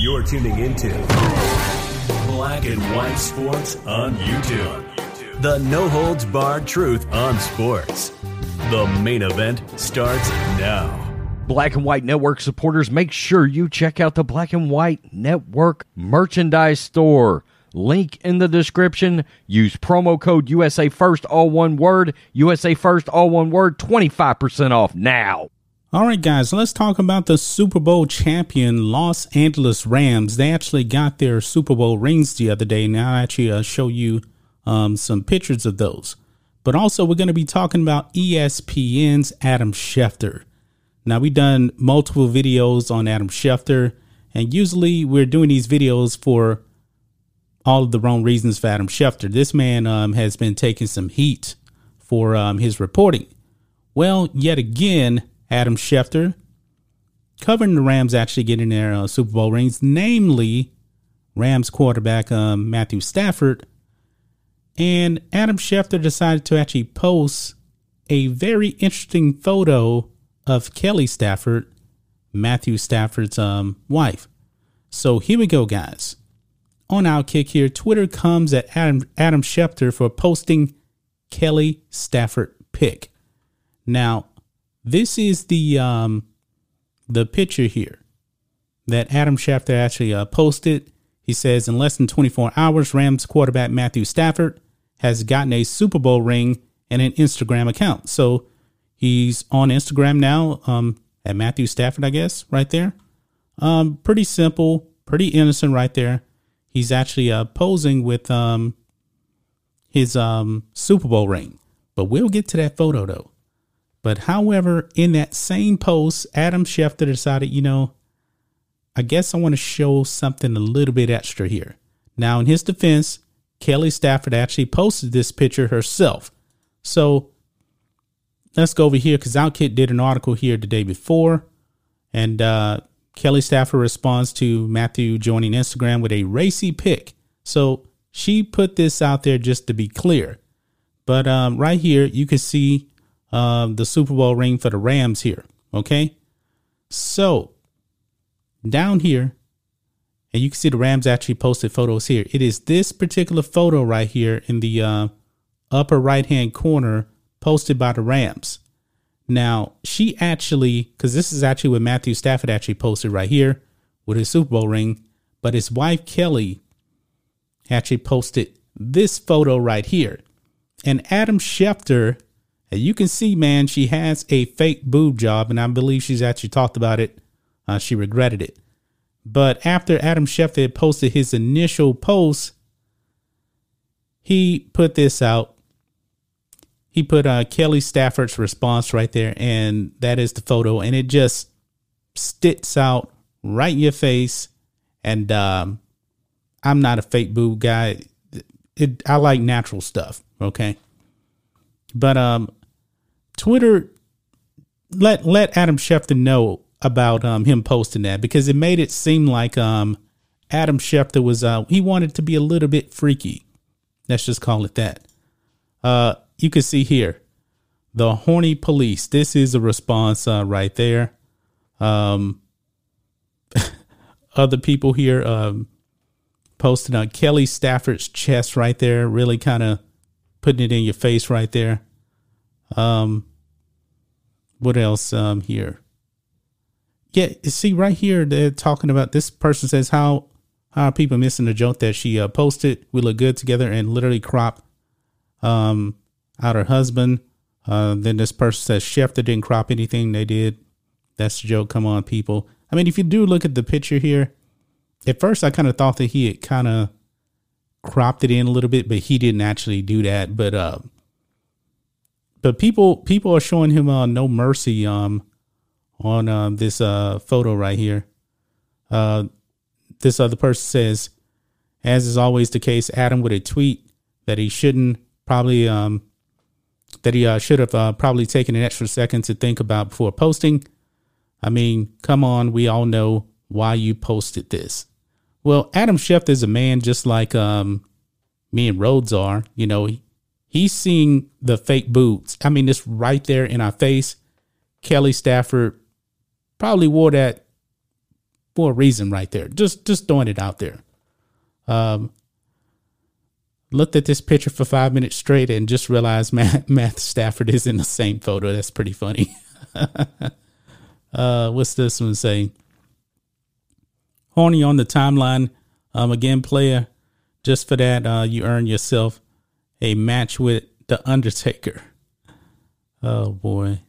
You're tuning into Black and White Sports on YouTube. The no holds barred truth on sports. The main event starts now. Black and White Network supporters, make sure you check out the Black and White Network merchandise store. Link in the description. Use promo code USA First, all one word. USA First, all one word. 25% off now. All right, guys, let's talk about the Super Bowl champion Los Angeles Rams. They actually got their Super Bowl rings the other day. Now, I'll actually uh, show you um, some pictures of those. But also, we're going to be talking about ESPN's Adam Schefter. Now, we've done multiple videos on Adam Schefter, and usually we're doing these videos for all of the wrong reasons for Adam Schefter. This man um, has been taking some heat for um, his reporting. Well, yet again, Adam Schefter, covering the Rams actually getting their uh, Super Bowl rings, namely Rams quarterback um, Matthew Stafford. And Adam Schefter decided to actually post a very interesting photo of Kelly Stafford, Matthew Stafford's um, wife. So here we go, guys. On our kick here, Twitter comes at Adam, Adam Schefter for posting Kelly Stafford pic. Now, this is the um, the picture here that Adam Schefter actually uh, posted. He says, in less than 24 hours, Rams quarterback Matthew Stafford has gotten a Super Bowl ring and an Instagram account. So he's on Instagram now um, at Matthew Stafford, I guess, right there. Um, pretty simple, pretty innocent right there. He's actually uh, posing with um, his um, Super Bowl ring. But we'll get to that photo though. But however, in that same post, Adam Schefter decided, you know, I guess I want to show something a little bit extra here. Now, in his defense, Kelly Stafford actually posted this picture herself. So let's go over here because OutKick did an article here the day before. And uh, Kelly Stafford responds to Matthew joining Instagram with a racy pic. So she put this out there just to be clear. But um, right here, you can see uh, the Super Bowl ring for the Rams here. Okay. So down here, and you can see the Rams actually posted photos here. It is this particular photo right here in the uh, upper right hand corner posted by the Rams. Now, she actually, because this is actually what Matthew Stafford actually posted right here with his Super Bowl ring, but his wife Kelly actually posted this photo right here. And Adam Schefter and you can see, man, she has a fake boob job, and I believe she's actually talked about it. Uh, she regretted it. But after Adam Schefter had posted his initial post, he put this out. He put uh, Kelly Stafford's response right there, and that is the photo, and it just sticks out right in your face. And um, I'm not a fake boob guy. It, I like natural stuff. Okay. But um, Twitter let let Adam Schefter know about um, him posting that because it made it seem like um, Adam Schefter was uh, he wanted to be a little bit freaky. Let's just call it that. Uh, you can see here the horny police. This is a response uh, right there. Um, other people here um, posted on Kelly Stafford's chest right there, really kind of putting it in your face right there. Um, what else um here? Yeah, see right here they're talking about this person says how how are people missing the joke that she uh, posted? We look good together and literally crop um out her husband. Uh, then this person says Schefter didn't crop anything. They did. That's the joke. Come on, people. I mean, if you do look at the picture here, at first I kind of thought that he had kind of cropped it in a little bit, but he didn't actually do that. But uh, but people people are showing him uh, no mercy um on uh, this uh photo right here. Uh, this other person says, as is always the case, Adam with a tweet that he shouldn't probably um, that he uh, should have uh, probably taken an extra second to think about before posting. I mean, come on, we all know why you posted this. Well, Adam Schefter is a man just like um, me and Rhodes are. You know, he's seeing the fake boots. I mean, it's right there in our face. Kelly Stafford probably wore that for a reason right there. Just just throwing it out there. Um, looked at this picture for five minutes straight and just realized Matt, Matt Stafford is in the same photo. That's pretty funny. uh, what's this one say? Horny on the timeline. Um, again, player, just for that, uh, you earn yourself a match with the Undertaker. Oh boy.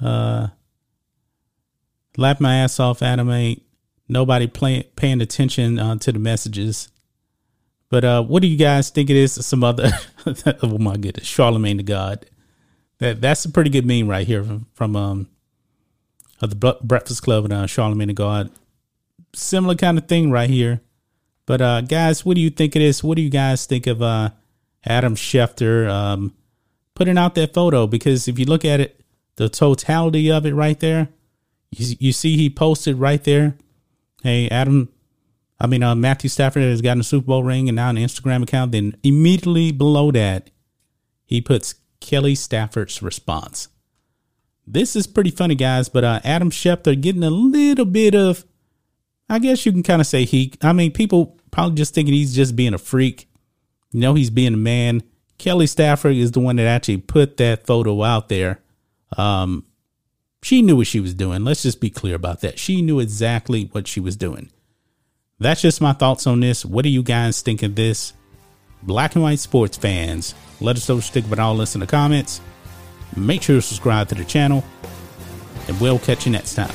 Uh, lap my ass off, anime. Nobody paying attention uh, to the messages. But uh, what do you guys think it is? Some other, oh my goodness, Charlemagne the God. That that's a pretty good meme right here from, from um, the Breakfast Club and uh, Charlemagne the God. Similar kind of thing right here. But uh, guys, what do you think it is? What do you guys think of uh, Adam Schefter um, putting out that photo? Because if you look at it, the totality of it right there, you, you see he posted right there. Hey, Adam, I mean, uh, Matthew Stafford has gotten a Super Bowl ring and now an Instagram account. Then immediately below that, he puts Kelly Stafford's response. This is pretty funny, guys, but uh, Adam Schefter getting a little bit of, I guess you can kind of say he, I mean, people probably just thinking he's just being a freak. You know, he's being a man. Kelly Stafford is the one that actually put that photo out there. Um, she knew what she was doing. Let's just be clear about that. She knew exactly what she was doing. That's just my thoughts on this. What do you guys think of this? Black and white sports fans, let us know what you think about all this in the comments. Make sure to subscribe to the channel, and we'll catch you next time.